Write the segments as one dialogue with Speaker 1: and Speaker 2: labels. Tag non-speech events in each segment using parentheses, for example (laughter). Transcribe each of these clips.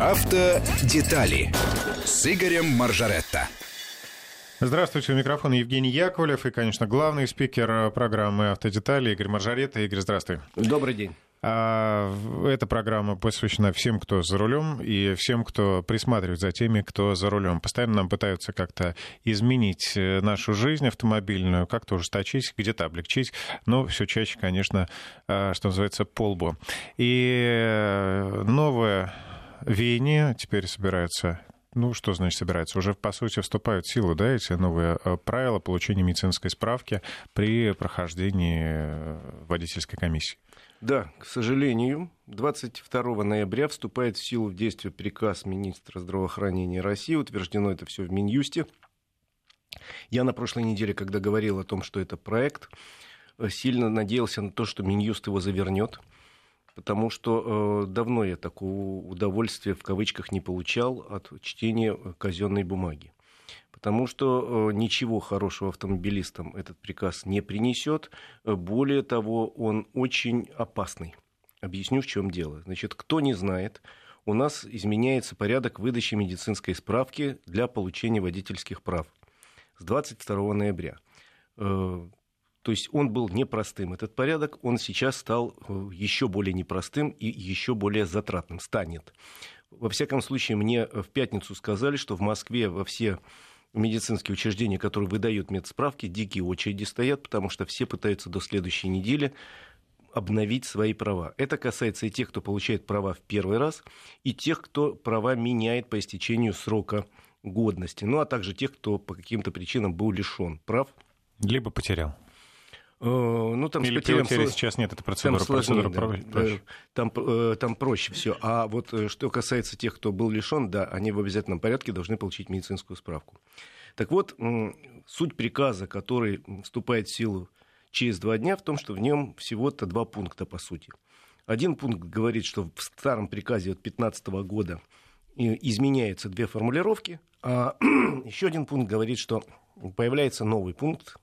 Speaker 1: Автодетали с Игорем Маржаретто.
Speaker 2: Здравствуйте, у микрофона Евгений Яковлев и, конечно, главный спикер программы «Автодетали» Игорь Маржаретто. Игорь, здравствуй.
Speaker 3: Добрый день.
Speaker 2: А, эта программа посвящена всем, кто за рулем, и всем, кто присматривает за теми, кто за рулем. Постоянно нам пытаются как-то изменить э, нашу жизнь автомобильную, как-то ужесточить, где-то облегчить, но все чаще, конечно, а, что называется, полбу. И э, веяние теперь собирается ну, что значит собирается? Уже, по сути, вступают в силу, да, эти новые э, правила получения медицинской справки при прохождении водительской комиссии?
Speaker 3: Да, к сожалению, 22 ноября вступает в силу в действие приказ министра здравоохранения России. Утверждено это все в Минюсте. Я на прошлой неделе, когда говорил о том, что это проект, э, сильно надеялся на то, что Минюст его завернет, потому что э, давно я такого удовольствия в кавычках не получал от чтения казенной бумаги потому что э, ничего хорошего автомобилистам этот приказ не принесет. Более того, он очень опасный. Объясню, в чем дело. Значит, кто не знает, у нас изменяется порядок выдачи медицинской справки для получения водительских прав с 22 ноября. Э, то есть он был непростым. Этот порядок, он сейчас стал еще более непростым и еще более затратным. Станет. Во всяком случае, мне в пятницу сказали, что в Москве во все медицинские учреждения, которые выдают медсправки, дикие очереди стоят, потому что все пытаются до следующей недели обновить свои права. Это касается и тех, кто получает права в первый раз, и тех, кто права меняет по истечению срока годности, ну а также тех, кто по каким-то причинам был лишен прав.
Speaker 2: Либо потерял.
Speaker 3: Э, ну, там
Speaker 2: Или при утере сейчас нет этой процедуры.
Speaker 3: Там сложнее,
Speaker 2: процедура
Speaker 3: да. проще. Там, э, там проще все. А вот э, что касается тех, кто был лишен, да, они в обязательном порядке должны получить медицинскую справку. Так вот, суть приказа, который вступает в силу через два дня, в том, что в нем всего-то два пункта, по сути. Один пункт говорит, что в старом приказе от 2015 года изменяются две формулировки, а (clears throat) еще один пункт говорит, что появляется новый пункт,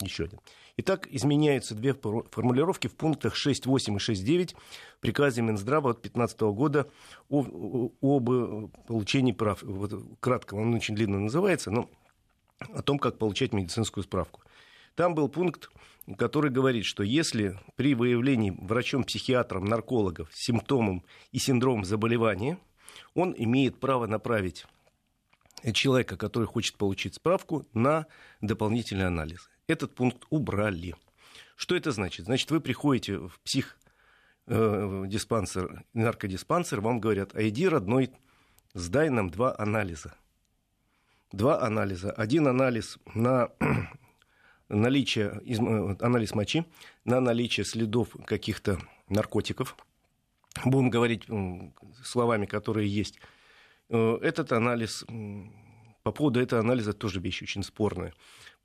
Speaker 3: еще один. Итак, изменяются две формулировки в пунктах 6.8 и 6.9 приказе Минздрава от 2015 года об, э, получении прав. Вот, кратко, он очень длинно называется, но о том, как получать медицинскую справку. Там был пункт, который говорит, что если при выявлении врачом-психиатром наркологов симптомом и синдромом заболевания, он имеет право направить человека, который хочет получить справку, на дополнительный анализ этот пункт убрали. Что это значит? Значит, вы приходите в псих э, диспансер, наркодиспансер, вам говорят, а иди, родной, сдай нам два анализа. Два анализа. Один анализ на (clears throat) наличие, э, анализ мочи, на наличие следов каких-то наркотиков. Будем говорить словами, которые есть. Э, этот анализ, по поводу этого анализа тоже вещь очень спорная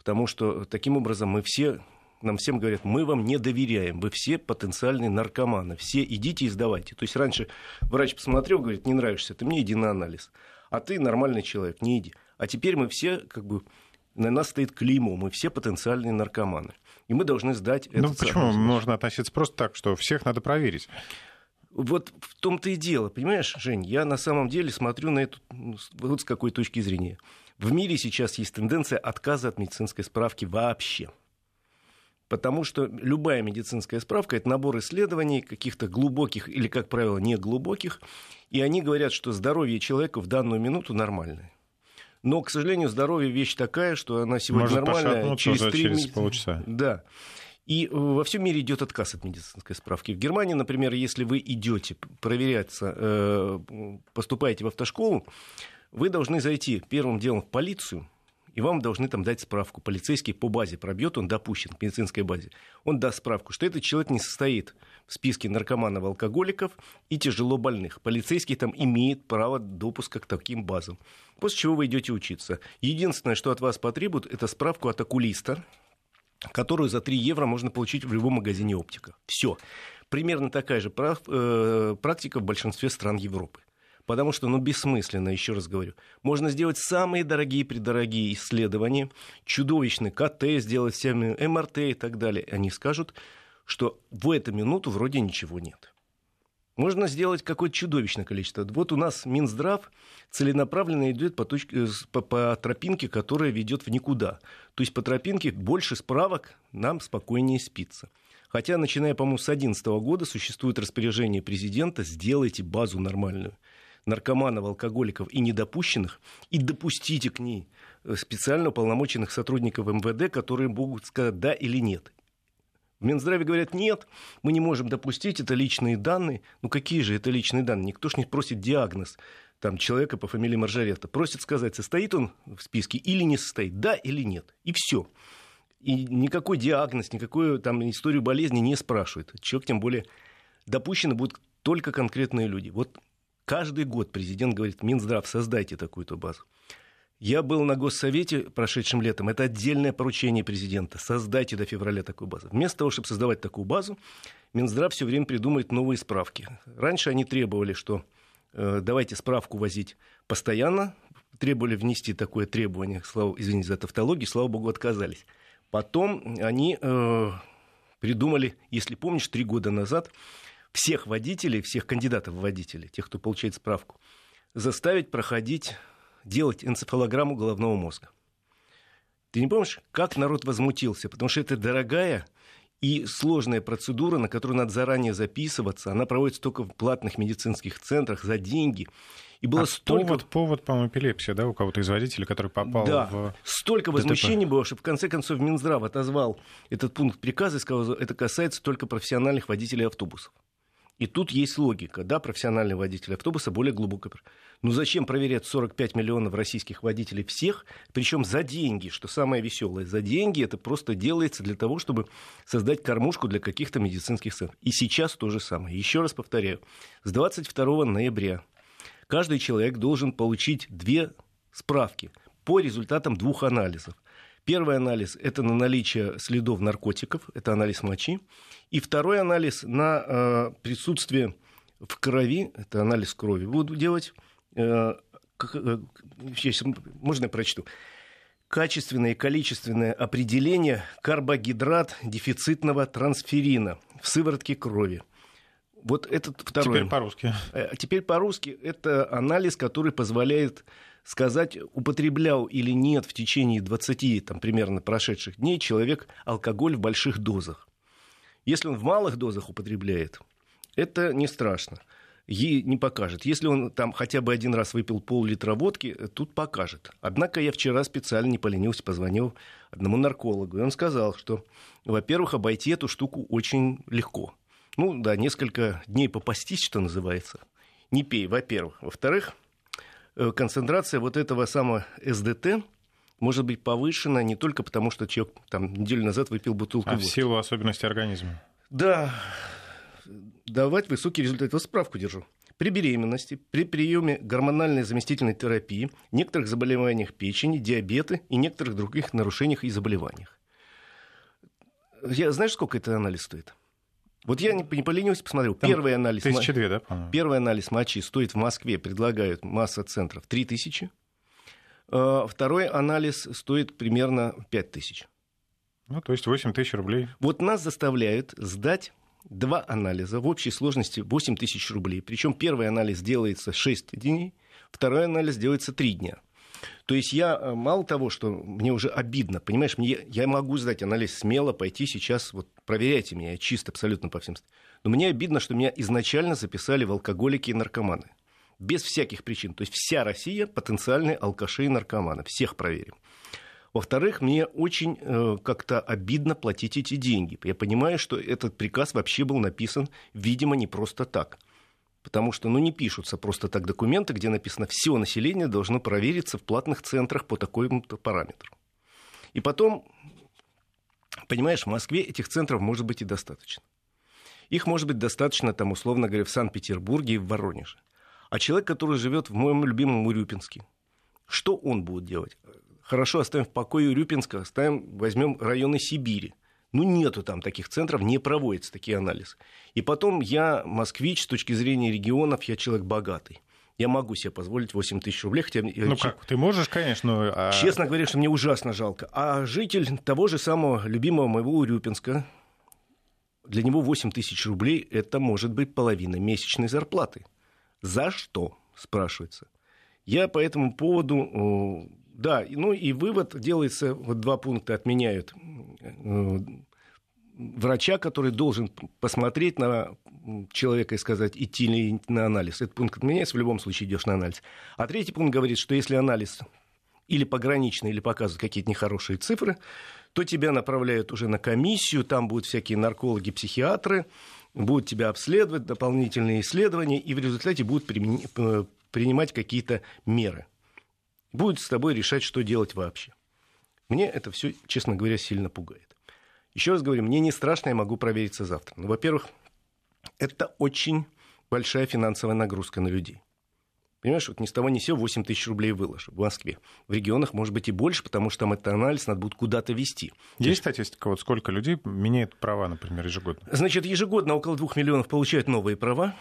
Speaker 3: потому что таким образом мы все нам всем говорят, мы вам не доверяем, вы все потенциальные наркоманы, все идите и сдавайте. То есть раньше врач посмотрел, говорит, не нравишься, ты мне иди на анализ, а ты нормальный человек, не иди. А теперь мы все как бы на нас стоит клеймо, мы все потенциальные наркоманы. И мы должны сдать
Speaker 2: Ну почему анализ. можно относиться просто так, что всех надо проверить?
Speaker 3: Вот в том-то и дело, понимаешь, Жень, я на самом деле смотрю на это вот с какой точки зрения. В мире сейчас есть тенденция отказа от медицинской справки вообще. Потому что любая медицинская справка – это набор исследований, каких-то глубоких или, как правило, не глубоких. И они говорят, что здоровье человека в данную минуту нормальное. Но, к сожалению, здоровье вещь такая, что она сегодня
Speaker 2: Может
Speaker 3: нормальная.
Speaker 2: Через, 3... через полчаса.
Speaker 3: Да. И во всем мире идет отказ от медицинской справки. В Германии, например, если вы идете проверяться, э, поступаете в автошколу, вы должны зайти первым делом в полицию, и вам должны там дать справку. Полицейский по базе пробьет, он допущен к медицинской базе. Он даст справку, что этот человек не состоит в списке наркоманов, алкоголиков и тяжело больных. Полицейский там имеет право допуска к таким базам. После чего вы идете учиться. Единственное, что от вас потребуют, это справку от окулиста, которую за 3 евро можно получить в любом магазине оптика. Все. Примерно такая же э, практика в большинстве стран Европы потому что, ну, бессмысленно, еще раз говорю. Можно сделать самые дорогие-предорогие исследования, чудовищный КТ сделать всеми, МРТ и так далее. Они скажут, что в эту минуту вроде ничего нет. Можно сделать какое-то чудовищное количество. Вот у нас Минздрав целенаправленно идет по, точке, э, по, по тропинке, которая ведет в никуда. То есть по тропинке больше справок нам спокойнее спится. Хотя, начиная, по-моему, с 2011 года существует распоряжение президента «сделайте базу нормальную» наркоманов, алкоголиков и недопущенных, и допустите к ней э, специально уполномоченных сотрудников МВД, которые могут сказать «да» или «нет». В Минздраве говорят, нет, мы не можем допустить, это личные данные. Ну какие же это личные данные? Никто ж не просит диагноз там, человека по фамилии Маржарета. Просит сказать, состоит он в списке или не состоит, да или нет. И все. И никакой диагноз, никакую там историю болезни не спрашивает. Человек, тем более, допущены будут только конкретные люди. Вот каждый год президент говорит, Минздрав, создайте такую-то базу. Я был на Госсовете прошедшим летом. Это отдельное поручение президента. Создайте до февраля такую базу. Вместо того, чтобы создавать такую базу, Минздрав все время придумает новые справки. Раньше они требовали, что э, давайте справку возить постоянно. Требовали внести такое требование. Слава, извините за тавтологию, слава богу, отказались. Потом они э, придумали, если помнишь, три года назад всех водителей, всех кандидатов в водители, тех, кто получает справку, заставить проходить делать энцефалограмму головного мозга. Ты не помнишь, как народ возмутился? Потому что это дорогая и сложная процедура, на которую надо заранее записываться. Она проводится только в платных медицинских центрах за деньги.
Speaker 2: И было а столько... Повод, повод, по-моему, эпилепсия, да, у кого-то из водителей, который попал
Speaker 3: да.
Speaker 2: в
Speaker 3: столько возмущений было, что в конце концов Минздрав отозвал этот пункт приказа и сказал, это касается только профессиональных водителей автобусов. И тут есть логика, да, профессиональный водитель автобуса более глубоко. Ну зачем проверять 45 миллионов российских водителей всех, причем за деньги, что самое веселое, за деньги это просто делается для того, чтобы создать кормушку для каких-то медицинских центров. И сейчас то же самое. Еще раз повторяю, с 22 ноября каждый человек должен получить две справки по результатам двух анализов. Первый анализ – это на наличие следов наркотиков, это анализ мочи. И второй анализ на э, присутствие в крови, это анализ крови буду делать. Э, э, сейчас, можно я прочту? Качественное и количественное определение карбогидрат дефицитного трансферина в сыворотке крови. Вот этот второй.
Speaker 2: Теперь по-русски.
Speaker 3: Э, теперь по-русски. Это анализ, который позволяет сказать, употреблял или нет в течение 20 там, примерно прошедших дней человек алкоголь в больших дозах. Если он в малых дозах употребляет, это не страшно. Ей не покажет. Если он там хотя бы один раз выпил пол-литра водки, тут покажет. Однако я вчера специально не поленился, позвонил одному наркологу, и он сказал, что, во-первых, обойти эту штуку очень легко. Ну, да, несколько дней попастись, что называется. Не пей, во-первых. Во-вторых, концентрация вот этого самого СДТ может быть повышена не только потому, что человек там, неделю назад выпил бутылку
Speaker 2: а
Speaker 3: водки.
Speaker 2: в силу особенностей организма.
Speaker 3: Да, давать высокий результат. Вот справку держу. При беременности, при приеме гормональной заместительной терапии, некоторых заболеваниях печени, диабеты и некоторых других нарушениях и заболеваниях. Я, знаешь, сколько этот анализ стоит? Вот я не, не поленился, посмотрел. Там первый анализ...
Speaker 2: Тысячи две, да, по-моему?
Speaker 3: Первый анализ мочи стоит в Москве, предлагают масса центров, три тысячи. А, второй анализ стоит примерно пять тысяч.
Speaker 2: Ну, то есть 8 тысяч рублей.
Speaker 3: Вот нас заставляют сдать два анализа в общей сложности 8 тысяч рублей. Причем первый анализ делается 6 дней, второй анализ делается 3 дня. То есть я э, мало того, что мне уже обидно, понимаешь, мне, я могу сдать анализ смело, пойти сейчас, вот проверяйте меня, я чист абсолютно по всем. Но мне обидно, что меня изначально записали в алкоголики и наркоманы. Без всяких причин. То есть вся Россия потенциальные алкаши и наркоманы. Всех проверим. Во-вторых, мне очень э, как-то обидно платить эти деньги. Я понимаю, что этот приказ вообще был написан, видимо, не просто так. Потому что ну, не пишутся просто так документы, где написано все население должно провериться в платных центрах по такому-то параметру. И потом, понимаешь, в Москве этих центров может быть и достаточно. Их может быть достаточно, там, условно говоря, в Санкт-Петербурге и в Воронеже. А человек, который живет в моем любимом Урюпинске, что он будет делать? Хорошо, оставим в покое Урюпинска, оставим, возьмем районы Сибири – ну, нету там таких центров, не проводятся такие анализы. И потом я москвич, с точки зрения регионов, я человек богатый. Я могу себе позволить 8 тысяч рублей, хотя...
Speaker 2: Ну как, ты можешь, конечно.
Speaker 3: А... Честно говоря, что мне ужасно жалко. А житель того же самого любимого моего Урюпинска, для него 8 тысяч рублей – это может быть половина месячной зарплаты. За что, спрашивается. Я по этому поводу, да, ну и вывод делается, вот два пункта отменяют э, врача, который должен посмотреть на человека и сказать, идти ли на анализ. Этот пункт отменяется, в любом случае идешь на анализ. А третий пункт говорит, что если анализ или пограничный, или показывает какие-то нехорошие цифры, то тебя направляют уже на комиссию, там будут всякие наркологи, психиатры, будут тебя обследовать, дополнительные исследования, и в результате будут принимать какие-то меры. Будут с тобой решать, что делать вообще. Мне это все, честно говоря, сильно пугает. Еще раз говорю, мне не страшно, я могу провериться завтра. Ну, во-первых, это очень большая финансовая нагрузка на людей. Понимаешь, вот ни с того ни с сего 8 тысяч рублей выложу в Москве. В регионах может быть и больше, потому что там этот анализ надо будет куда-то вести.
Speaker 2: Есть статистика, вот сколько людей меняет права, например, ежегодно?
Speaker 3: Значит, ежегодно около двух миллионов получают новые права.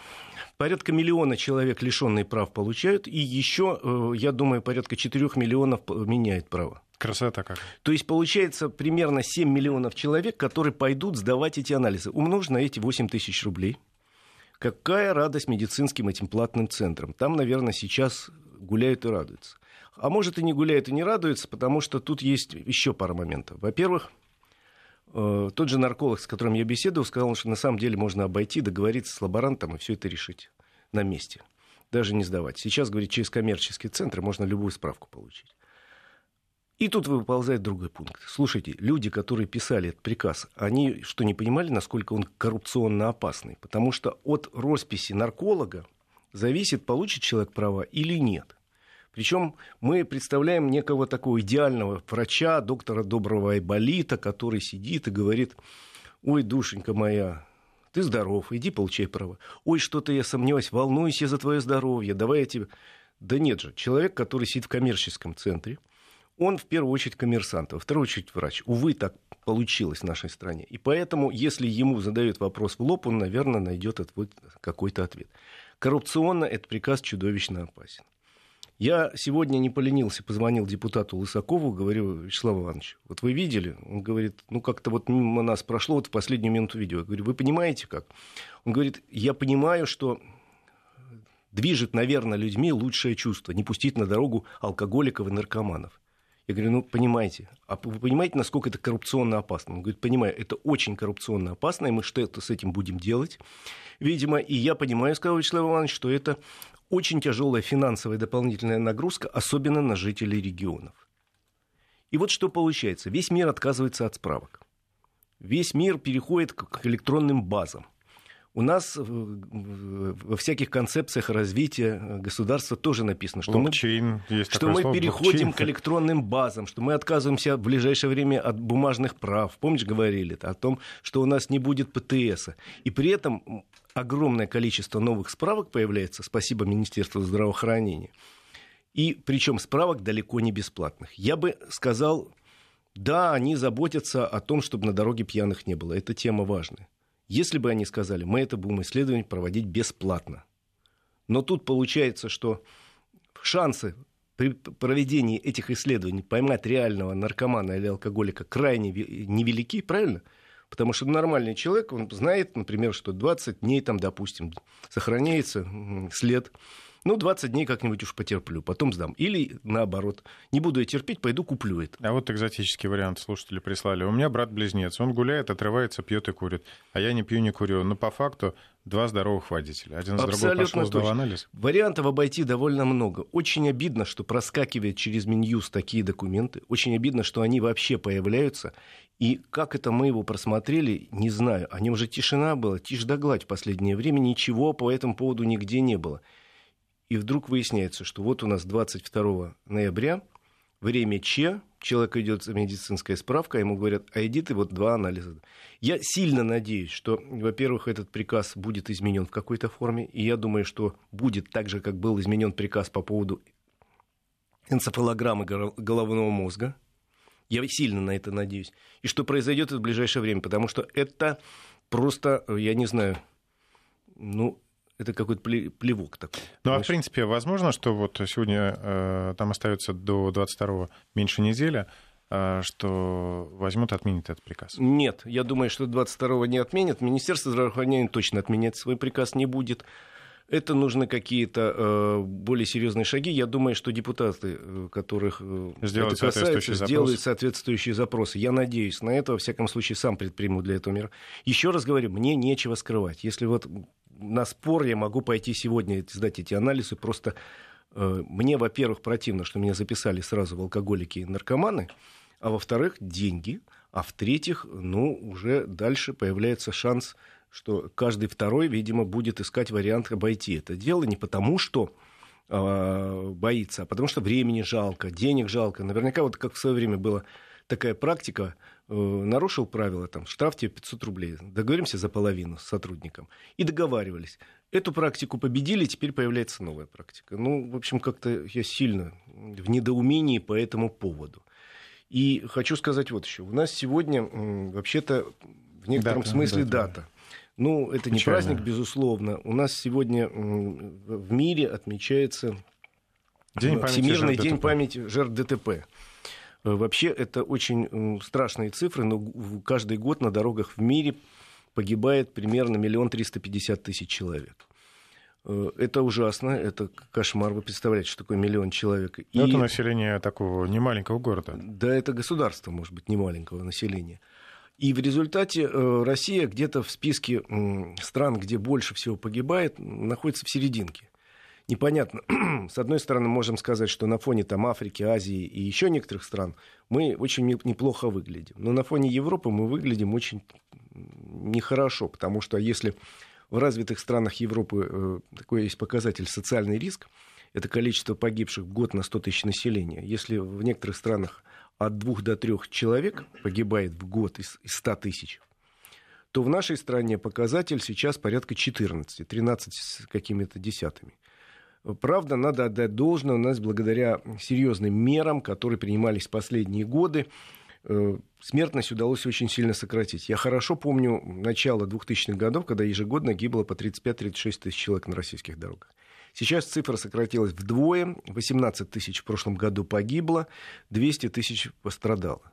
Speaker 3: Порядка миллиона человек лишенные прав получают. И еще, э, я думаю, порядка 4 миллионов меняют права.
Speaker 2: Красота как.
Speaker 3: То есть получается примерно 7 миллионов человек, которые пойдут сдавать эти анализы. Умножь на эти 8 тысяч рублей. Какая радость медицинским этим платным центрам. Там, наверное, сейчас гуляют и радуются. А может и не гуляют и не радуются, потому что тут есть еще пара моментов. Во-первых, тот же нарколог, с которым я беседовал, сказал, что на самом деле можно обойти, договориться с лаборантом и все это решить на месте. Даже не сдавать. Сейчас, говорит, через коммерческие центры можно любую справку получить. И тут выползает другой пункт. Слушайте, люди, которые писали этот приказ, они что, не понимали, насколько он коррупционно опасный? Потому что от росписи нарколога зависит, получит человек права или нет. Причем мы представляем некого такого идеального врача, доктора доброго айболита, который сидит и говорит, ой, душенька моя, ты здоров, иди получай право. Ой, что-то я сомневаюсь, волнуюсь я за твое здоровье, давай я тебе... Да нет же, человек, который сидит в коммерческом центре, он в первую очередь коммерсант, во вторую очередь врач. Увы, так получилось в нашей стране. И поэтому, если ему задают вопрос в лоб, он, наверное, найдет какой-то ответ. Коррупционно этот приказ чудовищно опасен. Я сегодня не поленился, позвонил депутату Лысакову, говорю, Вячеслав Иванович, вот вы видели? Он говорит, ну как-то вот мимо нас прошло вот в последнюю минуту видео. Я говорю, вы понимаете как? Он говорит, я понимаю, что движет, наверное, людьми лучшее чувство, не пустить на дорогу алкоголиков и наркоманов. Я говорю, ну, понимаете, а вы понимаете, насколько это коррупционно опасно? Он говорит, понимаю, это очень коррупционно опасно, и мы что-то с этим будем делать, видимо. И я понимаю, сказал Вячеслав Иванович, что это очень тяжелая финансовая дополнительная нагрузка, особенно на жителей регионов. И вот что получается. Весь мир отказывается от справок. Весь мир переходит к электронным базам. У нас во всяких концепциях развития государства тоже написано, что блокчейн, мы, есть что мы слово, переходим блокчейн. к электронным базам, что мы отказываемся в ближайшее время от бумажных прав. Помнишь, говорили о том, что у нас не будет ПТС. И при этом огромное количество новых справок появляется, спасибо Министерству здравоохранения. И причем справок далеко не бесплатных. Я бы сказал, да, они заботятся о том, чтобы на дороге пьяных не было. Это тема важная. Если бы они сказали, мы это будем исследование проводить бесплатно. Но тут получается, что шансы при проведении этих исследований поймать реального наркомана или алкоголика крайне невелики, правильно? Потому что нормальный человек, он знает, например, что 20 дней там, допустим, сохраняется след ну, 20 дней как-нибудь уж потерплю, потом сдам. Или наоборот, не буду я терпеть, пойду куплю это.
Speaker 2: А вот экзотический вариант слушатели прислали. У меня брат-близнец, он гуляет, отрывается, пьет и курит. А я не пью, не курю. Но по факту два здоровых водителя. Один за другой пошел, сдал анализ.
Speaker 3: Вариантов обойти довольно много. Очень обидно, что проскакивает через Минюст такие документы. Очень обидно, что они вообще появляются. И как это мы его просмотрели, не знаю. О нем же тишина была, тишь да гладь в последнее время. Ничего по этому поводу нигде не было. И вдруг выясняется, что вот у нас 22 ноября, время Че, человек идет за медицинская справка, ему говорят, а иди ты вот два анализа. Я сильно надеюсь, что, во-первых, этот приказ будет изменен в какой-то форме, и я думаю, что будет так же, как был изменен приказ по поводу энцефалограммы головного мозга. Я сильно на это надеюсь. И что произойдет в ближайшее время, потому что это просто, я не знаю, ну, это какой-то плевок такой.
Speaker 2: Ну, а в принципе, возможно, что вот сегодня э, там остается до 22-го меньше недели, а, что возьмут, отменят этот приказ?
Speaker 3: Нет, я думаю, что 22-го не отменят. Министерство здравоохранения точно отменять свой приказ не будет. Это нужны какие-то э, более серьезные шаги. Я думаю, что депутаты, э, которых э,
Speaker 2: сделают
Speaker 3: это касается,
Speaker 2: соответствующие
Speaker 3: сделают
Speaker 2: запросы.
Speaker 3: соответствующие запросы. Я надеюсь на это, во всяком случае, сам предприму для этого мира. Еще раз говорю, мне нечего скрывать. Если вот на спор я могу пойти сегодня сдать эти анализы, просто э, мне, во-первых, противно, что меня записали сразу в алкоголики и наркоманы, а во-вторых, деньги, а в-третьих, ну, уже дальше появляется шанс что каждый второй, видимо, будет искать вариант обойти это дело. Не потому, что э, боится, а потому что времени жалко, денег жалко. Наверняка вот как в свое время была такая практика, э, нарушил правила, там, штраф тебе 500 рублей, договоримся за половину с сотрудником. И договаривались. Эту практику победили, теперь появляется новая практика. Ну, в общем, как-то я сильно в недоумении по этому поводу. И хочу сказать вот еще. У нас сегодня вообще-то в некотором
Speaker 2: Дата,
Speaker 3: смысле
Speaker 2: дата.
Speaker 3: дата. Ну, это не
Speaker 2: Печально.
Speaker 3: праздник, безусловно. У нас сегодня в мире отмечается
Speaker 2: День памяти
Speaker 3: Всемирный
Speaker 2: жертв
Speaker 3: день
Speaker 2: ДТП.
Speaker 3: памяти жертв ДТП. Э, Вообще, это очень страшные цифры, но каждый год на дорогах в мире погибает примерно миллион триста пятьдесят тысяч человек. Э, Это ужасно, это кошмар. Вы представляете, что такое миллион человек.
Speaker 2: Ну,
Speaker 3: И-
Speaker 2: Это население такого немаленького города.
Speaker 3: да, это государство, может быть, немаленького населения. И в результате э, Россия где-то в списке стран, где больше всего погибает, находится в серединке. Непонятно. (clears throat) С одной стороны, можем сказать, что на фоне там, Африки, Азии и еще некоторых стран мы очень не- неплохо выглядим. Но на фоне Европы мы выглядим очень нехорошо, потому что если в развитых странах Европы э, такой есть показатель социальный риск, это количество погибших в год на 100 тысяч населения. Если в некоторых странах от двух до трех человек погибает в год из 100 тысяч, то в нашей стране показатель сейчас порядка 14, 13 с какими-то десятыми. Правда, надо отдать должное, у нас благодаря серьезным мерам, которые принимались последние годы, э, смертность удалось очень сильно сократить. Я хорошо помню начало 2000-х годов, когда ежегодно гибло по 35-36 тысяч человек на российских дорогах. Сейчас цифра сократилась вдвое, 18 тысяч в прошлом году погибло, 200 тысяч пострадало.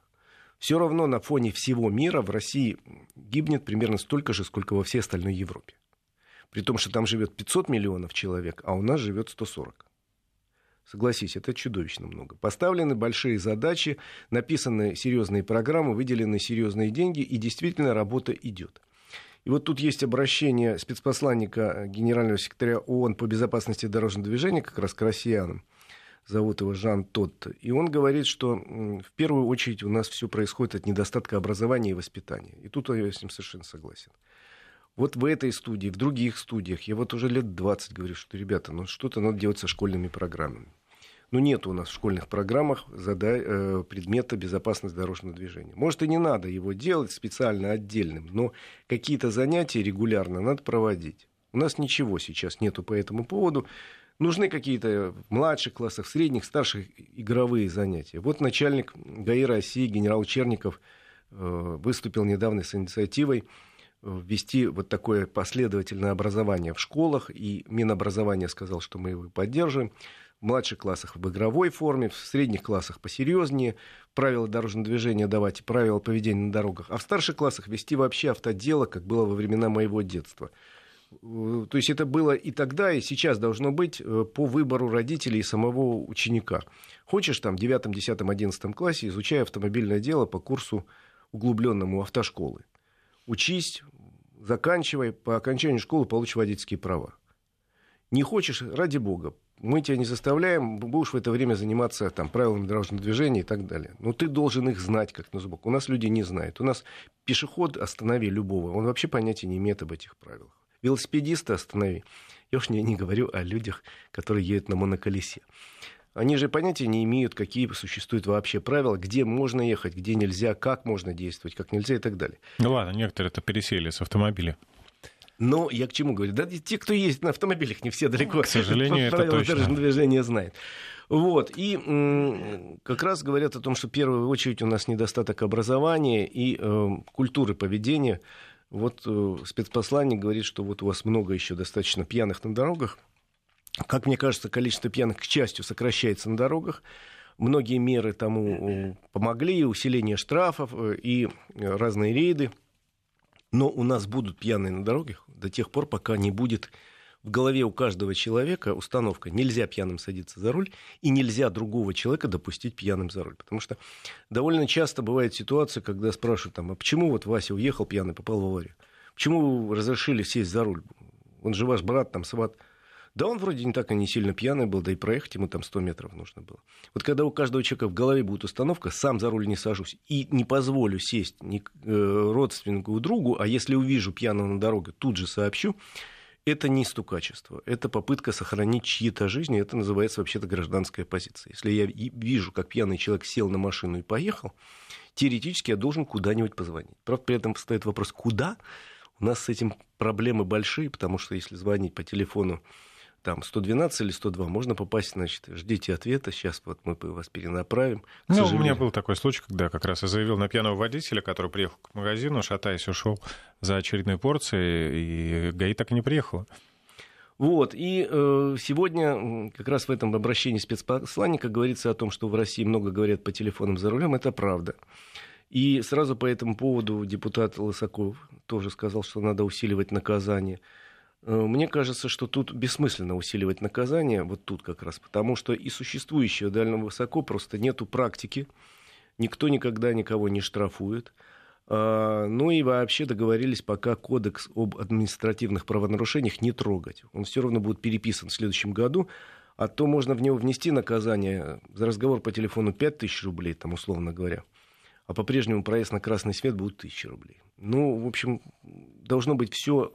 Speaker 3: Все равно на фоне всего мира в России гибнет примерно столько же, сколько во всей остальной Европе. При том, что там живет 500 миллионов человек, а у нас живет 140. Согласись, это чудовищно много. Поставлены большие задачи, написаны серьезные программы, выделены серьезные деньги, и действительно работа идет. И вот тут есть обращение спецпосланника генерального секретаря ООН по безопасности дорожного движения, как раз к россиянам. Зовут его Жан Тотт. И он говорит, что в первую очередь у нас все происходит от недостатка образования и воспитания. И тут я с ним совершенно согласен. Вот в этой студии, в других студиях, я вот уже лет 20 говорю, что, ребята, ну что-то надо делать со школьными программами. Ну, нет у нас в школьных программах зада- э, предмета безопасность дорожного движения. Может, и не надо его делать специально отдельным, но какие-то занятия регулярно надо проводить. У нас ничего сейчас нету по этому поводу. Нужны какие-то в младших классах, в средних, старших игровые занятия. Вот начальник ГАИ России генерал Черников э, выступил недавно с инициативой ввести вот такое последовательное образование в школах, и Минобразование сказал, что мы его поддерживаем. В младших классах в игровой форме, в средних классах посерьезнее, правила дорожного движения давать, и правила поведения на дорогах. А в старших классах вести вообще автодело, как было во времена моего детства. Э, То есть это было и тогда, и сейчас должно быть э, по выбору родителей и самого ученика. Хочешь там в 9, 10, 11 классе, изучай автомобильное дело по курсу углубленному автошколы. Учись, заканчивай, по окончанию школы получишь водительские права. Не хочешь, ради бога, мы тебя не заставляем, будешь в это время заниматься там, правилами дорожного движения и так далее. Но ты должен их знать как на зубок. У нас люди не знают. У нас пешеход останови любого, он вообще понятия не имеет об этих правилах. Велосипедиста останови. Я уж не, не говорю о людях, которые едут на моноколесе. Они же понятия не имеют, какие существуют вообще правила, где можно ехать, где нельзя, как можно действовать, как нельзя и так далее.
Speaker 2: Ну ладно, некоторые-то пересели с автомобиля.
Speaker 3: Но я к чему говорю? Да те, кто ездит на автомобилях, не все далеко.
Speaker 2: К сожалению, это
Speaker 3: правила
Speaker 2: точно.
Speaker 3: дорожного движения знают. Вот. И м, как раз говорят о том, что в первую очередь у нас недостаток образования и э, культуры поведения. Вот э, спецпосланник говорит, что вот у вас много еще достаточно пьяных на дорогах. Как мне кажется, количество пьяных, к счастью, сокращается на дорогах. многие меры тому помогли, усиление штрафов и разные рейды. Но у нас будут пьяные на дорогах до тех пор, пока не будет в голове у каждого человека установка нельзя пьяным садиться за руль и нельзя другого человека допустить пьяным за руль. Потому что довольно часто бывает ситуация, когда спрашивают, там, а почему вот Вася уехал пьяный, попал в аварию? Почему вы разрешили сесть за руль? Он же ваш брат, там, сват. Да он вроде не так и не сильно пьяный был, да и проехать ему там 100 метров нужно было. Вот когда у каждого человека в голове будет установка, сам за руль не сажусь и не позволю сесть ни э, родственнику другу, а если увижу пьяного на дороге, тут же сообщу, это не стукачество, это попытка сохранить чьи-то жизни, это называется вообще-то гражданская позиция. Если я вижу, как пьяный человек сел на машину и поехал, теоретически я должен куда-нибудь позвонить. Правда, при этом стоит вопрос, куда? У нас с этим проблемы большие, потому что если звонить по телефону там 112 или 102, можно попасть, значит, ждите ответа, сейчас вот мы вас перенаправим. К
Speaker 2: ну, сожалению... у меня был такой случай, когда как раз я заявил на пьяного водителя, который приехал к магазину, шатаясь, ушел за очередной порцией, и ГАИ так и не приехала.
Speaker 3: Вот, и э, сегодня как раз в этом обращении спецпосланника говорится о том, что в России много говорят по телефонам за рулем, это правда. И сразу по этому поводу депутат Лысаков тоже сказал, что надо усиливать наказание. Э, мне кажется, что тут бессмысленно усиливать наказание, вот тут как раз, потому что и существующего довольно высоко просто нету практики, никто никогда никого не штрафует. А, ну и вообще договорились пока кодекс об административных правонарушениях не трогать. Он все равно будет переписан в следующем году, а то можно в него внести наказание за разговор по телефону 5 тысяч рублей, там условно говоря, а по-прежнему проезд на красный свет будет 1000 рублей. Ну, в общем, должно быть все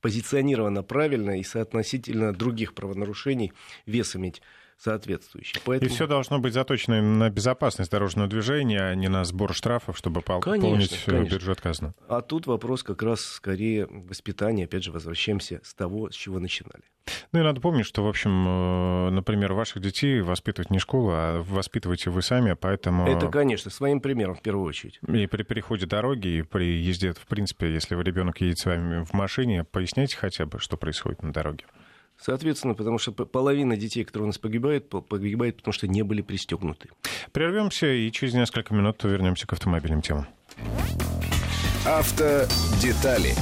Speaker 3: позиционировано правильно и соотносительно других правонарушений вес иметь соответствующий.
Speaker 2: Поэтому... И все должно быть заточено на безопасность дорожного движения, а не на сбор штрафов, чтобы пополнить конечно, конечно. бюджет казны.
Speaker 3: А тут вопрос как раз скорее воспитания. Опять же, возвращаемся с того, с чего начинали.
Speaker 2: Ну и надо помнить, что, в общем, э, например, ваших детей воспитывать не школа, а воспитываете вы сами, поэтому...
Speaker 3: Это, конечно, своим примером в первую очередь.
Speaker 2: И при переходе дороги, и при езде, в принципе, если вы ребенок едет с вами в машине, поясняйте хотя бы, что происходит на дороге.
Speaker 3: Соответственно, потому что половина детей, которые у нас погибают, погибает, потому что не были пристегнуты.
Speaker 2: Прервемся и через несколько минут вернемся к автомобильным темам.
Speaker 1: Автодетали.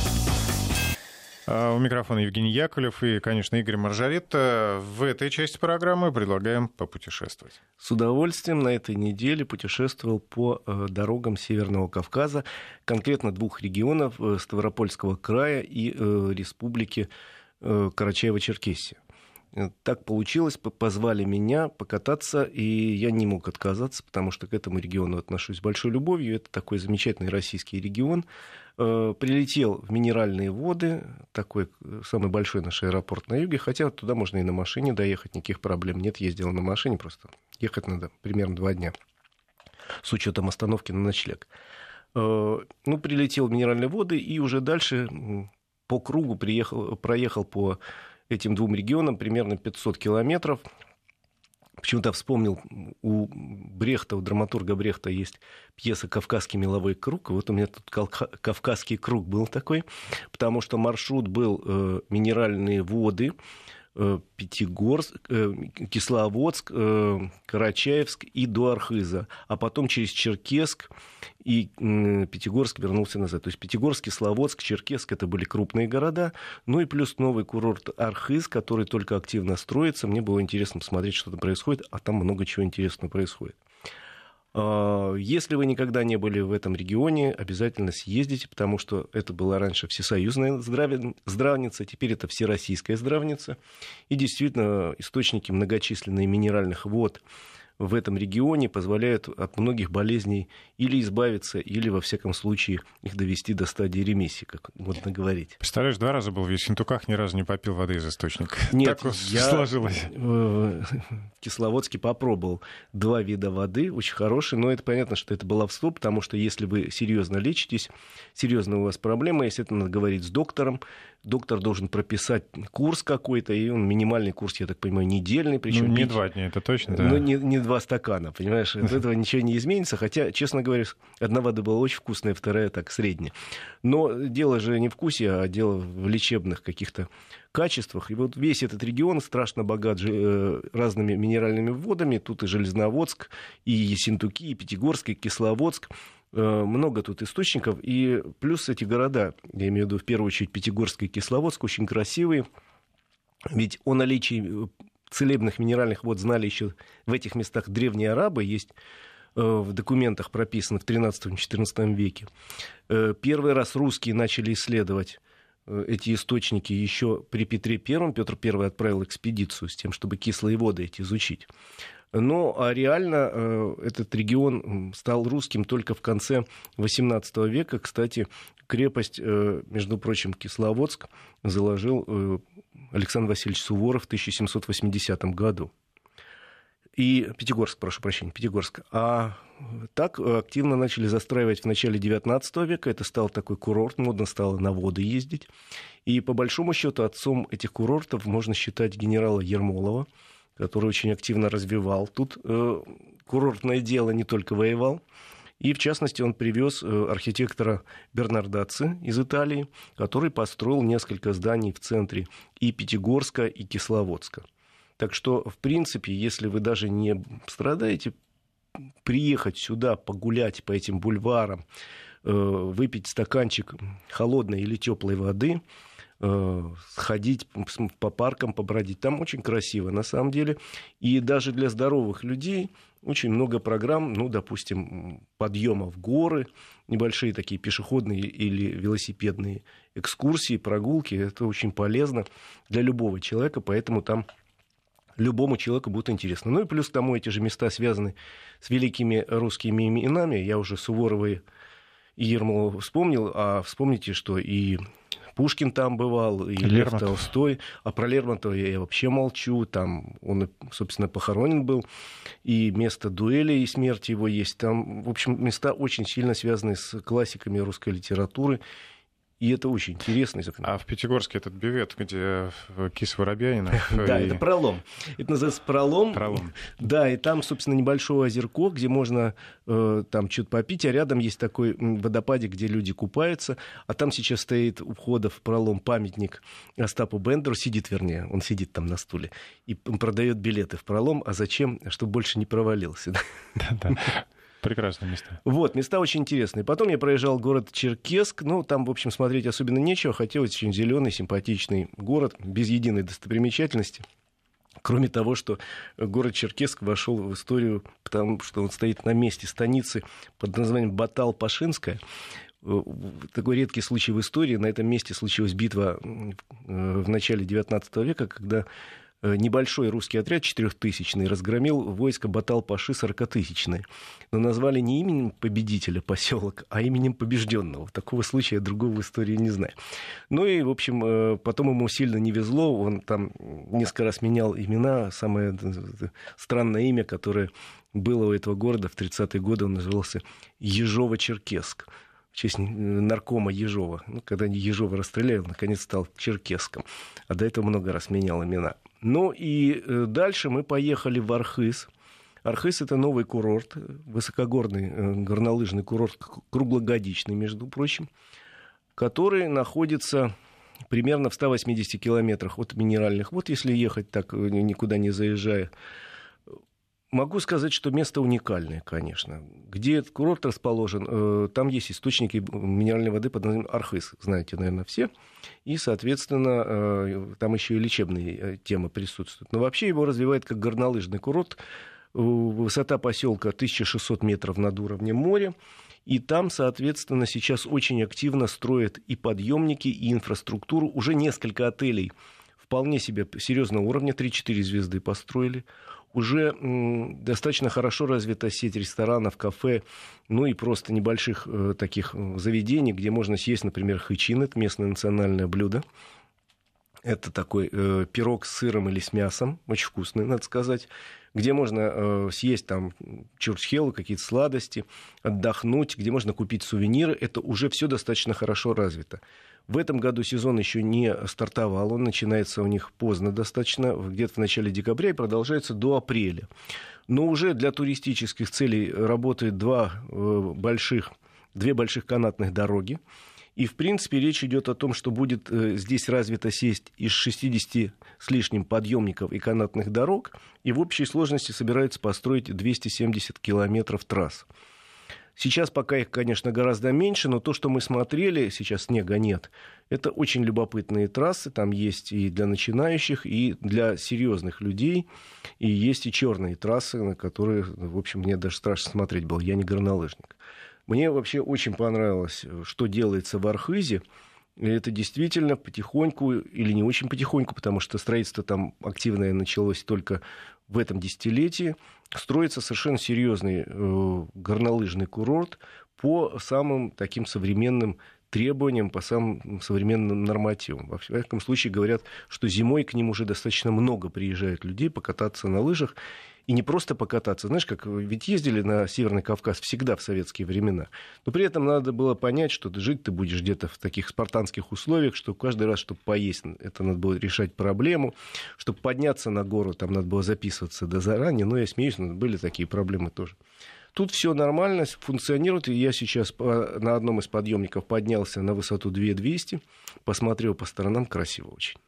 Speaker 2: А, у микрофона Евгений Яковлев и, конечно, Игорь Маржаретта. В этой части программы предлагаем попутешествовать.
Speaker 3: С удовольствием на этой неделе путешествовал по э, дорогам Северного Кавказа, конкретно двух регионов э, Ставропольского края и э, Республики Э, Карачаево-Черкесия. Э, так получилось, позвали меня покататься, и я не мог отказаться, потому что к этому региону отношусь с большой любовью. Это такой замечательный российский регион. Э, прилетел в Минеральные воды, такой самый большой наш аэропорт на юге, хотя туда можно и на машине доехать, никаких проблем нет. Ездил на машине, просто ехать надо примерно два дня, с учетом остановки на ночлег. Ну, прилетел в Минеральные воды, и уже дальше по кругу приехал, проехал по этим двум регионам примерно 500 километров. Почему-то вспомнил, у Брехта, у драматурга Брехта есть пьеса «Кавказский меловой круг». Вот у меня тут «Кавказский круг» был такой, потому что маршрут был э, минеральные воды, Пятигорск, э, Кисловодск, э, Карачаевск и до Архиза, а потом через Черкесск и Пятигорск вернулся назад. То есть Пятигорск, Кисловодск, Черкесск это были крупные города, ну и плюс новый курорт Архиз, который только активно строится. Мне было интересно посмотреть, что там происходит, а там много чего интересного происходит. А, если вы никогда не были в этом регионе, обязательно съездите, потому что это была раньше всесоюзная здравница, теперь это всероссийская здравница. И действительно, источники многочисленные минеральных вод в этом регионе позволяют от многих болезней или избавиться, или, во всяком случае, их довести до стадии ремиссии, как модно говорить.
Speaker 2: Представляешь, два раза был в Ессентуках, ни разу не попил воды из источника. (laughs)
Speaker 3: Нет, так я сложилось. в Кисловодске попробовал два вида воды, очень хорошие, но это понятно, что это баловство, потому что если вы серьезно лечитесь, серьезно у вас проблема, если это надо говорить с доктором, доктор должен прописать курс какой-то, и он минимальный курс, я так понимаю, недельный, причем
Speaker 2: ну, не пить... два дня, это точно, да?
Speaker 3: Ну, не, не два стакана, понимаешь? От (laughs) этого ничего не изменится, хотя, честно говоря, одна вода была очень вкусная, вторая так средняя. Но дело же не в вкусе, а дело в лечебных каких-то качествах. И вот весь этот регион страшно богат э, разными минеральными водами. Тут и Железноводск, и Ессентуки, и Пятигорск, и Кисловодск. Э, много тут источников. И плюс эти города, я имею в виду в первую очередь Пятигорск и Кисловодск, очень красивые. Ведь о наличии э, целебных минеральных вод знали еще в этих местах древние арабы. Есть в документах прописано в 13-14 веке. Первый раз русские начали исследовать Э, эти источники еще при Петре Первом. Петр Первый отправил экспедицию с тем, чтобы кислые воды эти изучить. Но а реально э, этот регион стал русским только в конце XVIII века. Кстати, крепость, э, между прочим, Кисловодск заложил Александр Васильевич Суворов в 1780 году. И Пятигорск, прошу прощения, Пятигорск. А так активно начали застраивать в начале XIX века. Это стал такой курорт, модно стало на воды ездить. И по большому счету отцом этих курортов можно считать генерала Ермолова, который очень активно развивал. Тут э, курортное дело не только воевал, и, в частности, он привез э, архитектора Бернардаци из Италии, который построил несколько зданий в центре и Пятигорска, и Кисловодска. Так что, в принципе, если вы даже не страдаете приехать сюда, погулять по этим бульварам, э, выпить стаканчик холодной или теплой воды, э, сходить по паркам, побродить. Там очень красиво, на самом деле. И даже для здоровых людей очень много программ, ну, допустим, подъема в горы, небольшие такие пешеходные или велосипедные экскурсии, прогулки. Это очень полезно для любого человека, поэтому там любому человеку будет интересно. Ну и плюс к тому эти же места связаны с великими русскими именами. Я уже Суворова и Ермолова вспомнил, а вспомните, что и Пушкин там бывал, и Лермонтов. Лев Толстой. А про Лермонтова я вообще молчу. Там он, собственно, похоронен был. И место дуэли и смерти его есть. Там, в общем, места очень сильно связаны с классиками русской литературы. И это очень интересно.
Speaker 2: А в Пятигорске этот бивет, где кис Воробьянина? (laughs)
Speaker 3: Да, это пролом. Это называется пролом. Пролом. Да, и там, собственно, небольшое озерко, где можно э, там что-то попить, а рядом есть такой водопадик, где люди купаются, а там сейчас стоит у входа в пролом памятник Остапу Бендеру, сидит, вернее, он сидит там на стуле, и продает билеты в пролом, а зачем? Чтобы больше не провалился.
Speaker 2: Да-да. Прекрасные места.
Speaker 3: Вот, места очень интересные. Потом я проезжал город Черкесск. Ну, там, в общем, смотреть особенно нечего. Хотелось очень зеленый, симпатичный город, без единой достопримечательности. Кроме того, что город Черкесск вошел в историю, потому что он стоит на месте станицы под названием Батал-Пашинская. Такой редкий случай в истории. На этом месте случилась битва в начале XIX века, когда Э, небольшой русский отряд четырехтысячный разгромил войско Батал-Паши сорокатысячное. Но назвали не именем победителя поселок, а именем побежденного. Такого случая другого в истории не знаю. Ну и, в общем, э, потом ему сильно не везло. Он там несколько раз менял имена. Самое э, странное имя, которое было у этого города в 30-е годы, он назывался Ежово-Черкесск в честь наркома Ежова. Ну, когда Ежова расстреляли, он наконец стал Черкесском. А до этого много раз менял имена. Ну и э, дальше мы поехали в Архыз. Архыз это новый курорт, высокогорный э, горнолыжный курорт, круглогодичный, между прочим, который находится примерно в 180 километрах от минеральных Вот если ехать так, э, никуда не заезжая. Могу сказать, что место уникальное, конечно. Где этот курорт расположен, там есть источники минеральной воды под названием Архыз, знаете, наверное, все и, соответственно, э, там еще и лечебные э, темы присутствуют. Но вообще его развивает как горнолыжный курорт. Высота поселка 1600 метров над уровнем моря. И там, соответственно, сейчас очень активно строят и подъемники, и инфраструктуру. Уже несколько отелей вполне себе серьезного уровня, 3-4 звезды построили уже достаточно хорошо развита сеть ресторанов, кафе, ну и просто небольших э, таких э, заведений, где можно съесть, например, хэчин, это местное национальное блюдо. Это такой э, пирог с сыром или с мясом, очень вкусный, надо сказать, где можно э, съесть там чурчхелу, какие-то сладости, отдохнуть, где можно купить сувениры. Это уже все достаточно хорошо развито. В этом году сезон еще не стартовал, он начинается у них поздно достаточно, где-то в начале декабря и продолжается до апреля. Но уже для туристических целей работают два э, больших, две больших канатных дороги. И, в принципе, речь идет о том, что будет э, здесь развита сеть из 60 с лишним подъемников и канатных дорог, и в общей сложности собираются построить 270 километров трасс. Сейчас пока их, конечно, гораздо меньше, но то, что мы смотрели, сейчас снега нет, это очень любопытные трассы. Там есть и для начинающих, и для серьезных людей. И есть и черные трассы, на которые, в общем, мне даже страшно смотреть было. Я не горнолыжник. Мне вообще очень понравилось, что делается в Архизе. И это действительно потихоньку, или не очень потихоньку, потому что строительство там активное началось только в этом десятилетии, строится совершенно серьезный э, горнолыжный курорт по самым таким современным требованиям, по самым современным нормативам. Во всяком случае, говорят, что зимой к ним уже достаточно много приезжают людей покататься на лыжах и не просто покататься. Знаешь, как ведь ездили на Северный Кавказ всегда в советские времена. Но при этом надо было понять, что жить ты будешь где-то в таких спартанских условиях, что каждый раз, чтобы поесть, это надо было решать проблему. Чтобы подняться на гору, там надо было записываться до заранее. Но я смеюсь, но были такие проблемы тоже. Тут все нормально, функционирует. И я сейчас на одном из подъемников поднялся на высоту 2200, посмотрел по сторонам, красиво очень.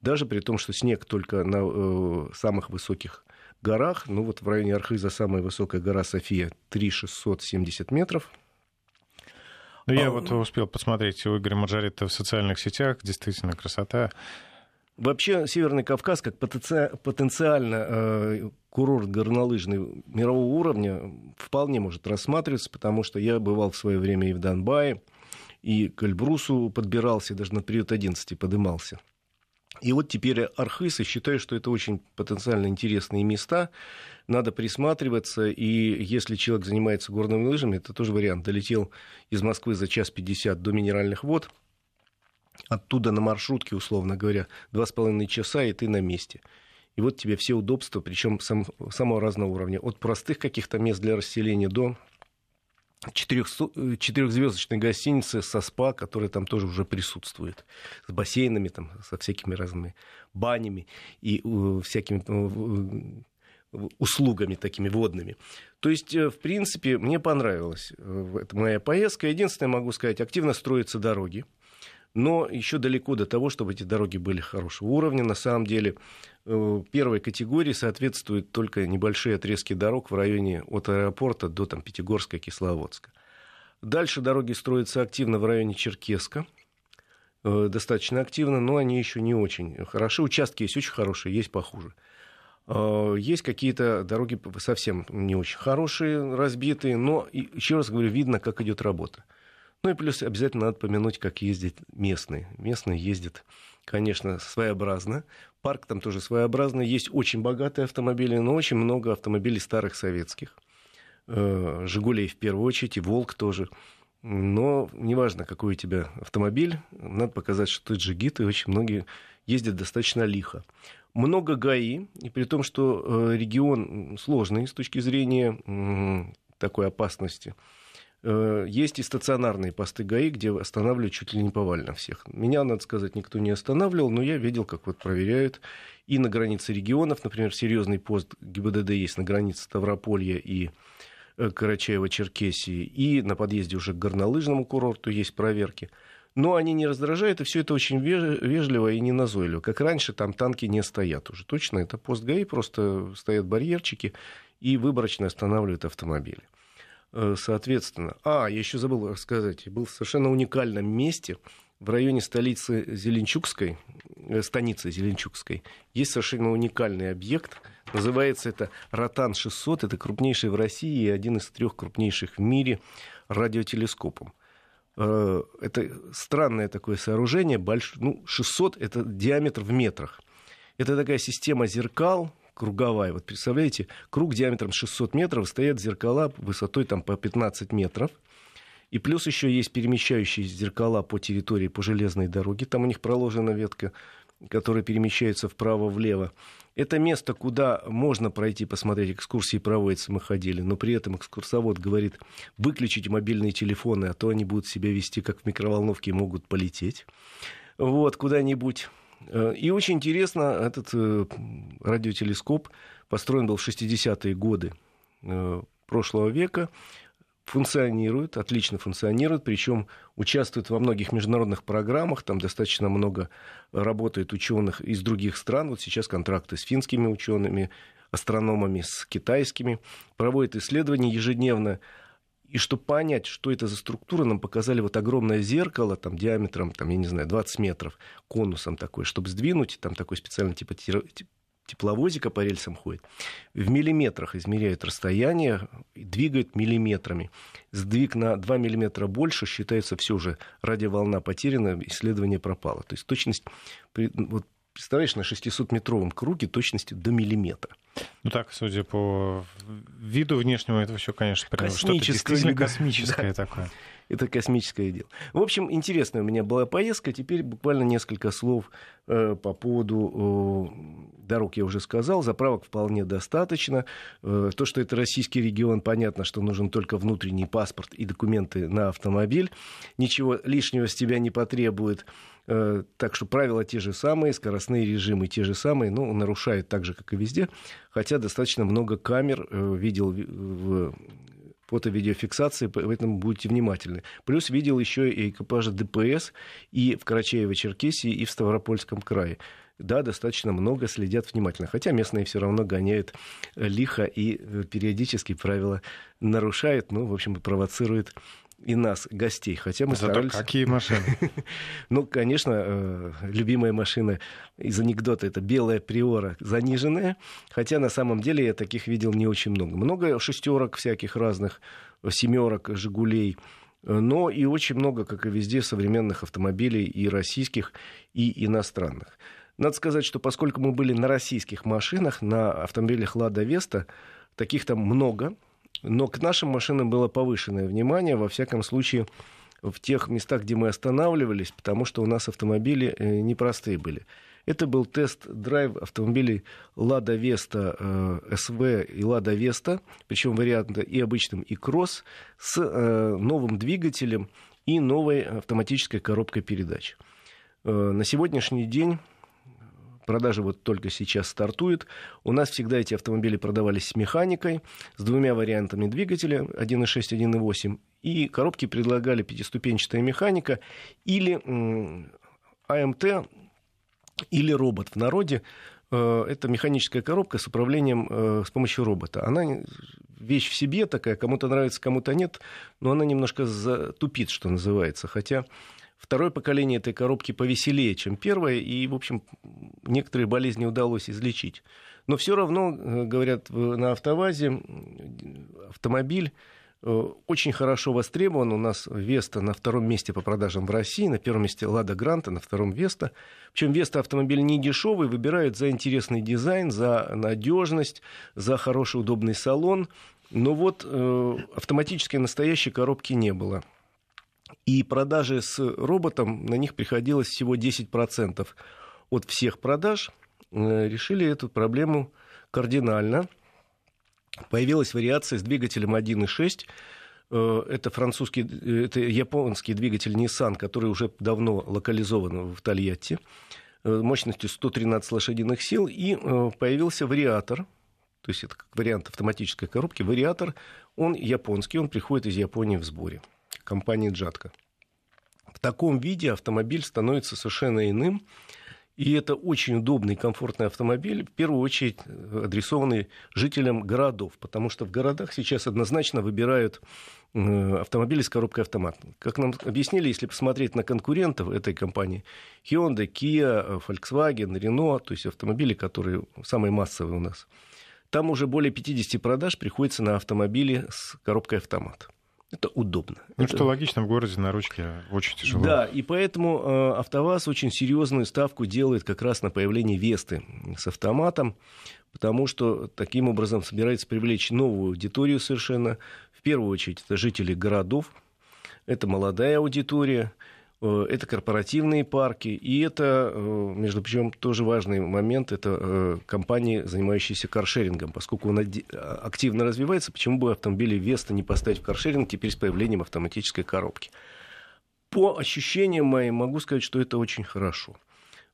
Speaker 3: Даже при том, что снег только на э, самых высоких горах. Ну вот в районе Архиза самая высокая гора София 3670 метров.
Speaker 2: Ну, я а, вот успел посмотреть у Игоря Маржарита в социальных сетях. Действительно, красота.
Speaker 3: Вообще, Северный Кавказ, как потенциально э, курорт горнолыжный мирового уровня, вполне может рассматриваться, потому что я бывал в свое время и в Донбае, и к Эльбрусу подбирался, даже на период 11 подымался. И вот теперь Архыз, и считаю, что это очень потенциально интересные места. Надо присматриваться, и если человек занимается горными лыжами, это тоже вариант. Долетел из Москвы за час пятьдесят до Минеральных вод, оттуда на маршрутке, условно говоря, два с половиной часа, и ты на месте. И вот тебе все удобства, причем сам, самого разного уровня. От простых каких-то мест для расселения до четырехзвездочной гостиницы со спа, которая там тоже уже присутствует, с бассейнами, там, со всякими разными банями и uh, всякими uh, услугами такими водными. То есть, э, в принципе, мне понравилась это моя поездка. Единственное, могу сказать, активно строятся дороги но еще далеко до того, чтобы эти дороги были хорошего уровня. На самом деле, э, первой категории соответствуют только небольшие отрезки дорог в районе от аэропорта до там, Пятигорска, Кисловодска. Дальше дороги строятся активно в районе Черкеска, э, достаточно активно, но они еще не очень хороши. Участки есть очень хорошие, есть похуже. Э, есть какие-то дороги совсем не очень хорошие, разбитые, но, еще раз говорю, видно, как идет работа. Ну и плюс обязательно надо помянуть, как ездят местные. Местные ездят, конечно, своеобразно. Парк там тоже своеобразный. Есть очень богатые автомобили, но очень много автомобилей старых советских. Э, Жигулей в первую очередь, и Волк тоже. Но неважно, какой у тебя автомобиль, надо показать, что ты джигит, и очень многие ездят достаточно лихо. Много ГАИ, и при том, что э, регион сложный с точки зрения такой опасности – есть и стационарные посты ГАИ, где останавливают чуть ли не повально всех. Меня, надо сказать, никто не останавливал, но я видел, как вот проверяют. И на границе регионов, например, серьезный пост ГИБДД есть на границе Ставрополья и э, Карачаева-Черкесии, и на подъезде уже к горнолыжному курорту есть проверки. Но они не раздражают, и все это очень вежливо и не назойливо. Как раньше, там танки не стоят уже. Точно, это пост ГАИ, просто стоят барьерчики и выборочно останавливают автомобили. Э, соответственно. А, я еще забыл рассказать. Был в совершенно уникальном месте в районе столицы Зеленчукской, э, станицы Зеленчукской, есть совершенно уникальный объект. Называется это Ротан-600. Это крупнейший в России и один из трех крупнейших в мире радиотелескопом. Э, это странное такое сооружение. Больш... Ну, 600 — это диаметр в метрах. Это такая система зеркал, круговая. Вот представляете, круг диаметром 600 метров, стоят зеркала высотой там по 15 метров. И плюс еще есть перемещающие зеркала по территории, по железной дороге. Там у них проложена ветка, которая перемещается вправо-влево. Это место, куда можно пройти, посмотреть, экскурсии проводятся, мы ходили, но при этом экскурсовод говорит, выключите мобильные телефоны, а то они будут себя вести как в микроволновке и могут полететь. Вот, куда-нибудь и очень интересно, этот э, радиотелескоп построен был в 60-е годы э, прошлого века, функционирует, отлично функционирует, причем участвует во многих международных программах, там достаточно много работает ученых из других стран, вот сейчас контракты с финскими учеными, астрономами, с китайскими, проводит исследования ежедневно, и чтобы понять, что это за структура, нам показали вот огромное зеркало там, диаметром, там, я не знаю, 20 метров, конусом такой, чтобы сдвинуть, там такой специальный типа тепловозика по рельсам ходит, в миллиметрах измеряют расстояние, двигают миллиметрами. Сдвиг на 2 миллиметра больше, считается все уже радиоволна потеряна, исследование пропало. То есть точность, вот представляешь, на 600-метровом круге точностью до миллиметра.
Speaker 2: Ну так, судя по виду внешнему, это все, конечно, что-то действительно космическое да. такое.
Speaker 3: Это космическое дело. В общем, интересная у меня была поездка. Теперь буквально несколько слов э, по поводу э, дорог я уже сказал. Заправок вполне достаточно. Э, то, что это российский регион, понятно, что нужен только внутренний паспорт и документы на автомобиль. Ничего лишнего с тебя не потребует. Э, так что правила те же самые, скоростные режимы те же самые, но нарушают так же, как и везде. Хотя достаточно много камер э, видел в фото-видеофиксации, поэтому будьте внимательны. Плюс видел еще и экипажи ДПС и в Карачаево-Черкесии, и в Ставропольском крае. Да, достаточно много следят внимательно. Хотя местные все равно гоняют лихо и периодически правила нарушают, ну, в общем, провоцируют и нас, гостей. Хотя мы
Speaker 2: Зато
Speaker 3: старались...
Speaker 2: какие машины? (laughs)
Speaker 3: ну, конечно, э, любимая машина из анекдота это белая приора заниженная. Хотя на самом деле я таких видел не очень много. Много шестерок всяких разных, семерок, Жигулей. Но и очень много, как и везде, современных автомобилей и российских, и иностранных. Надо сказать, что поскольку мы были на российских машинах, на автомобилях «Лада Веста», таких там много – но к нашим машинам было повышенное внимание, во всяком случае, в тех местах, где мы останавливались, потому что у нас автомобили э, непростые были. Это был тест-драйв автомобилей Лада Веста СВ и Лада Веста, причем варианты и обычным, и кросс, с э, новым двигателем и новой автоматической коробкой передач. Э, на сегодняшний день Продажи вот только сейчас стартуют. У нас всегда эти автомобили продавались с механикой, с двумя вариантами двигателя 1.6, 1.8. И коробки предлагали пятиступенчатая механика или АМТ, или робот в народе. Э, это механическая коробка с управлением э, с помощью робота. Она вещь в себе такая, кому-то нравится, кому-то нет, но она немножко затупит, что называется. Хотя Второе поколение этой коробки повеселее, чем первое, и, в общем, некоторые болезни удалось излечить. Но все равно, э, говорят, на автовазе автомобиль э, очень хорошо востребован. У нас Веста на втором месте по продажам в России, на первом месте Лада Гранта, на втором Веста. Причем Веста автомобиль не дешевый, выбирают за интересный дизайн, за надежность, за хороший удобный салон. Но вот э, автоматической настоящей коробки не было. И продажи с роботом, на них приходилось всего 10% от всех продаж. Э, решили эту проблему кардинально. Появилась вариация с двигателем 1.6. Э, это французский, э, это японский двигатель Nissan, который уже давно локализован в Тольятти, мощностью 113 лошадиных сил. И появился вариатор, то есть это как вариант автоматической коробки. Вариатор, он японский, он приходит из Японии в сборе компании Джатка. В таком виде автомобиль становится совершенно иным. И это очень удобный комфортный автомобиль, в первую очередь э, адресованный жителям городов, потому что в городах сейчас однозначно выбирают э, автомобили с коробкой автомат. Как нам объяснили, если посмотреть на конкурентов этой компании, Hyundai, Kia, Volkswagen, Renault, то есть автомобили, которые самые массовые у нас, там уже более 50 продаж приходится на автомобили с коробкой автомат. Это удобно.
Speaker 2: Ну,
Speaker 3: это...
Speaker 2: что логично, в городе на ручке очень тяжело.
Speaker 3: Да, и поэтому э, АвтоВАЗ очень серьезную ставку делает как раз на появление Весты с автоматом, потому что таким образом собирается привлечь новую аудиторию совершенно. В первую очередь, это жители городов, это молодая аудитория, это корпоративные парки, и это, э, между прочим, тоже важный момент, это э, компании, занимающиеся каршерингом, поскольку он активно развивается, почему бы автомобили Веста не поставить в каршеринг теперь с появлением автоматической коробки. По ощущениям моим могу сказать, что это очень хорошо.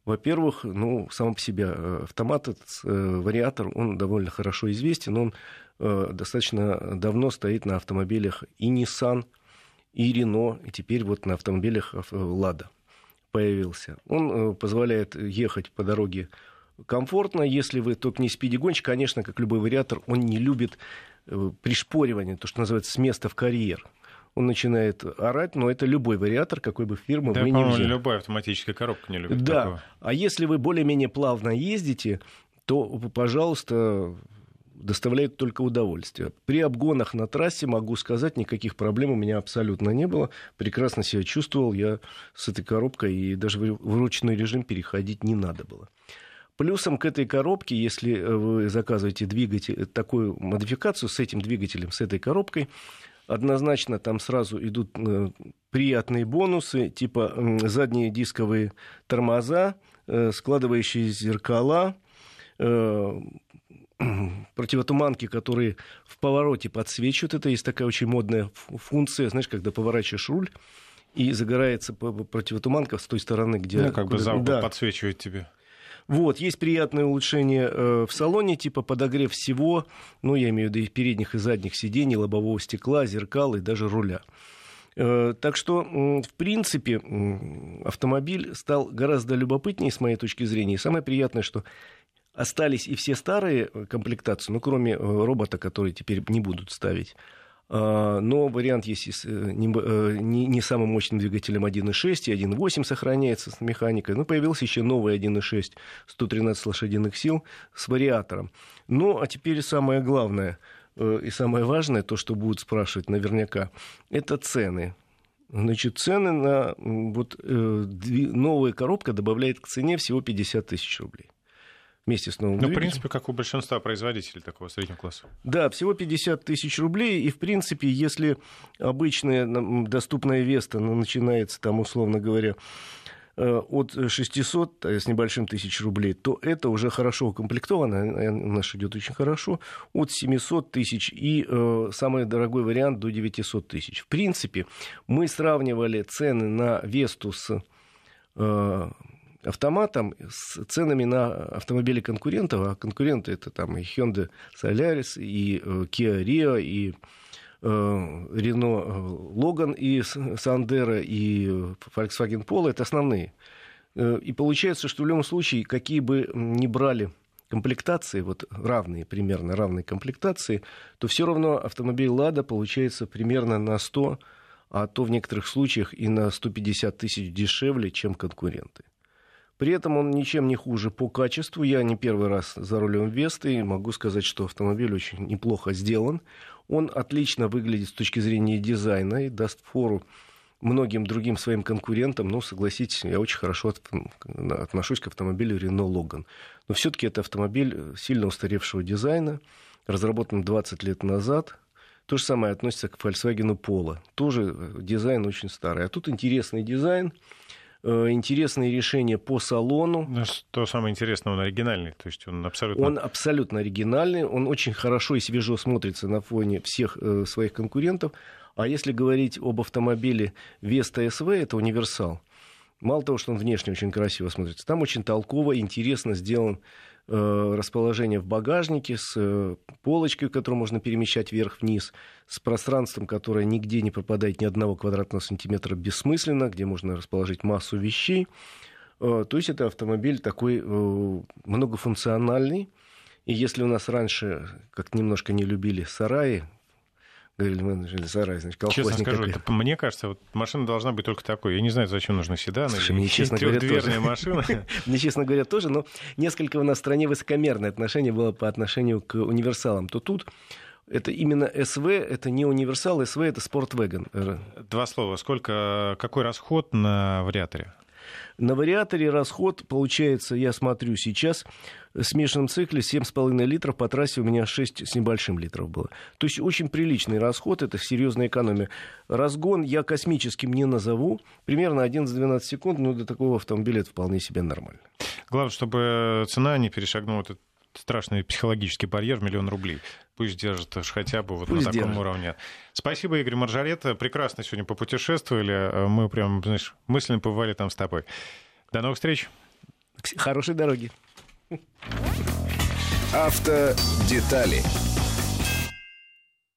Speaker 3: Во-первых, ну, сам по себе э, автомат, этот э, вариатор, он довольно хорошо известен, он э, достаточно давно стоит на автомобилях и Nissan, и Renault, и теперь вот на автомобилях Lada появился. Он позволяет ехать по дороге комфортно, если вы только не спиди-гонщик, конечно, как любой вариатор, он не любит пришпоривание, то, что называется, с места в карьер он начинает орать, но это любой вариатор, какой бы фирмы
Speaker 2: да,
Speaker 3: вы
Speaker 2: не
Speaker 3: взяли.
Speaker 2: любая автоматическая коробка не любит
Speaker 3: Да,
Speaker 2: такого.
Speaker 3: а если вы более-менее плавно ездите, то, пожалуйста, доставляет только удовольствие. При обгонах на трассе, могу сказать, никаких проблем у меня абсолютно не было. Прекрасно себя чувствовал я с этой коробкой, и даже в ручной режим переходить не надо было. Плюсом к этой коробке, если вы заказываете двигатель, такую модификацию с этим двигателем, с этой коробкой, однозначно там сразу идут э, приятные бонусы, типа задние дисковые тормоза, э, складывающие зеркала, э, (clears throat) противотуманки, которые в повороте подсвечивают. Это есть такая очень модная функция, знаешь, когда поворачиваешь руль, и загорается противотуманка с той стороны, где...
Speaker 2: Ну, как бы за да. подсвечивает тебе.
Speaker 3: Вот, есть приятное улучшение э, в салоне, типа подогрев всего, ну, я имею в виду и передних, и задних сидений, лобового стекла, зеркал и даже руля. Э, так что, в принципе, автомобиль стал гораздо любопытнее, с моей точки зрения. И самое приятное, что остались и все старые комплектации, ну, кроме э, робота, который теперь не будут ставить. А, но вариант есть с э, э, не, не самым мощным двигателем 1.6 и 1.8 сохраняется с механикой. Но появился еще новый 1.6 113 лошадиных сил с вариатором. Ну, а теперь самое главное э, и самое важное, то, что будут спрашивать наверняка, это цены. Значит, цены на вот, новая коробка добавляет к цене всего 50 тысяч рублей вместе с новым
Speaker 2: Ну, в принципе, как у большинства производителей такого среднего класса.
Speaker 3: Да, всего 50 тысяч рублей. И, в принципе, если обычная доступная Веста ну, начинается, там, условно говоря, э, от 600 с небольшим тысяч рублей, то это уже хорошо укомплектовано, наш идет очень хорошо, от 700 тысяч и э, самый дорогой вариант до 900 тысяч. В принципе, мы сравнивали цены на Весту с э, автоматом с ценами на автомобили конкурентов, а конкуренты это там и Hyundai Solaris, и э, Kia Rio, и э, э, Logan, и Sandero, и Volkswagen Polo, это основные. И получается, что в любом случае, какие бы ни брали комплектации, вот равные, примерно равные комплектации, то все равно автомобиль «Лада» получается примерно на 100, а то в некоторых случаях и на 150 тысяч дешевле, чем конкуренты. При этом он ничем не хуже по качеству. Я не первый раз за рулем Весты и могу сказать, что автомобиль очень неплохо сделан. Он отлично выглядит с точки зрения дизайна и даст фору многим другим своим конкурентам. Ну, согласитесь, я очень хорошо отношусь к автомобилю Renault Logan. Но все-таки это автомобиль сильно устаревшего дизайна, разработан 20 лет назад. То же самое относится к Volkswagen Polo. Тоже дизайн очень старый. А тут интересный дизайн – Э, интересные решения по салону.
Speaker 2: Ну, что самое интересное, он оригинальный, то есть он абсолютно...
Speaker 3: Он абсолютно оригинальный, он очень хорошо и свежо смотрится на фоне всех э, своих конкурентов. А если говорить об автомобиле Vesta SV, это универсал. Мало того, что он внешне очень красиво смотрится, там очень толково, интересно сделан Э, расположение в багажнике с э, полочкой, которую можно перемещать вверх-вниз, с пространством, которое нигде не пропадает ни одного квадратного сантиметра бессмысленно, где можно расположить массу вещей. Э, то есть это автомобиль такой многофункциональный. И если у нас раньше как немножко не любили сараи, говорили менеджеры сарай, значит,
Speaker 2: Честно скажу, это, мне кажется, вот машина должна быть только такой. Я не знаю, зачем нужны седаны. Слушай, мне, честно говоря, тоже. машина. (laughs)
Speaker 3: мне, честно говоря, тоже, но несколько у нас в стране высокомерное отношение было по отношению к универсалам. То тут это именно СВ, это не универсал, СВ это спортвеген.
Speaker 2: Два слова. Сколько, какой расход на вариаторе?
Speaker 3: На вариаторе расход получается, я смотрю сейчас, в смешанном цикле 7,5 литров, по трассе у меня 6 с небольшим литров было. То есть очень приличный расход, это серьезная экономия. Разгон я космическим не назову, примерно 11-12 секунд, но для такого автомобиля это вполне себе нормально.
Speaker 2: Главное, чтобы цена не перешагнула этот страшный психологический барьер миллион рублей. Пусть держит уж хотя бы вот Пусть на таком держит. уровне. Спасибо, Игорь Маржарета. Прекрасно сегодня попутешествовали. Мы прям, знаешь, мысленно побывали там с тобой. До новых встреч.
Speaker 3: Хорошей дороги.
Speaker 1: Автодетали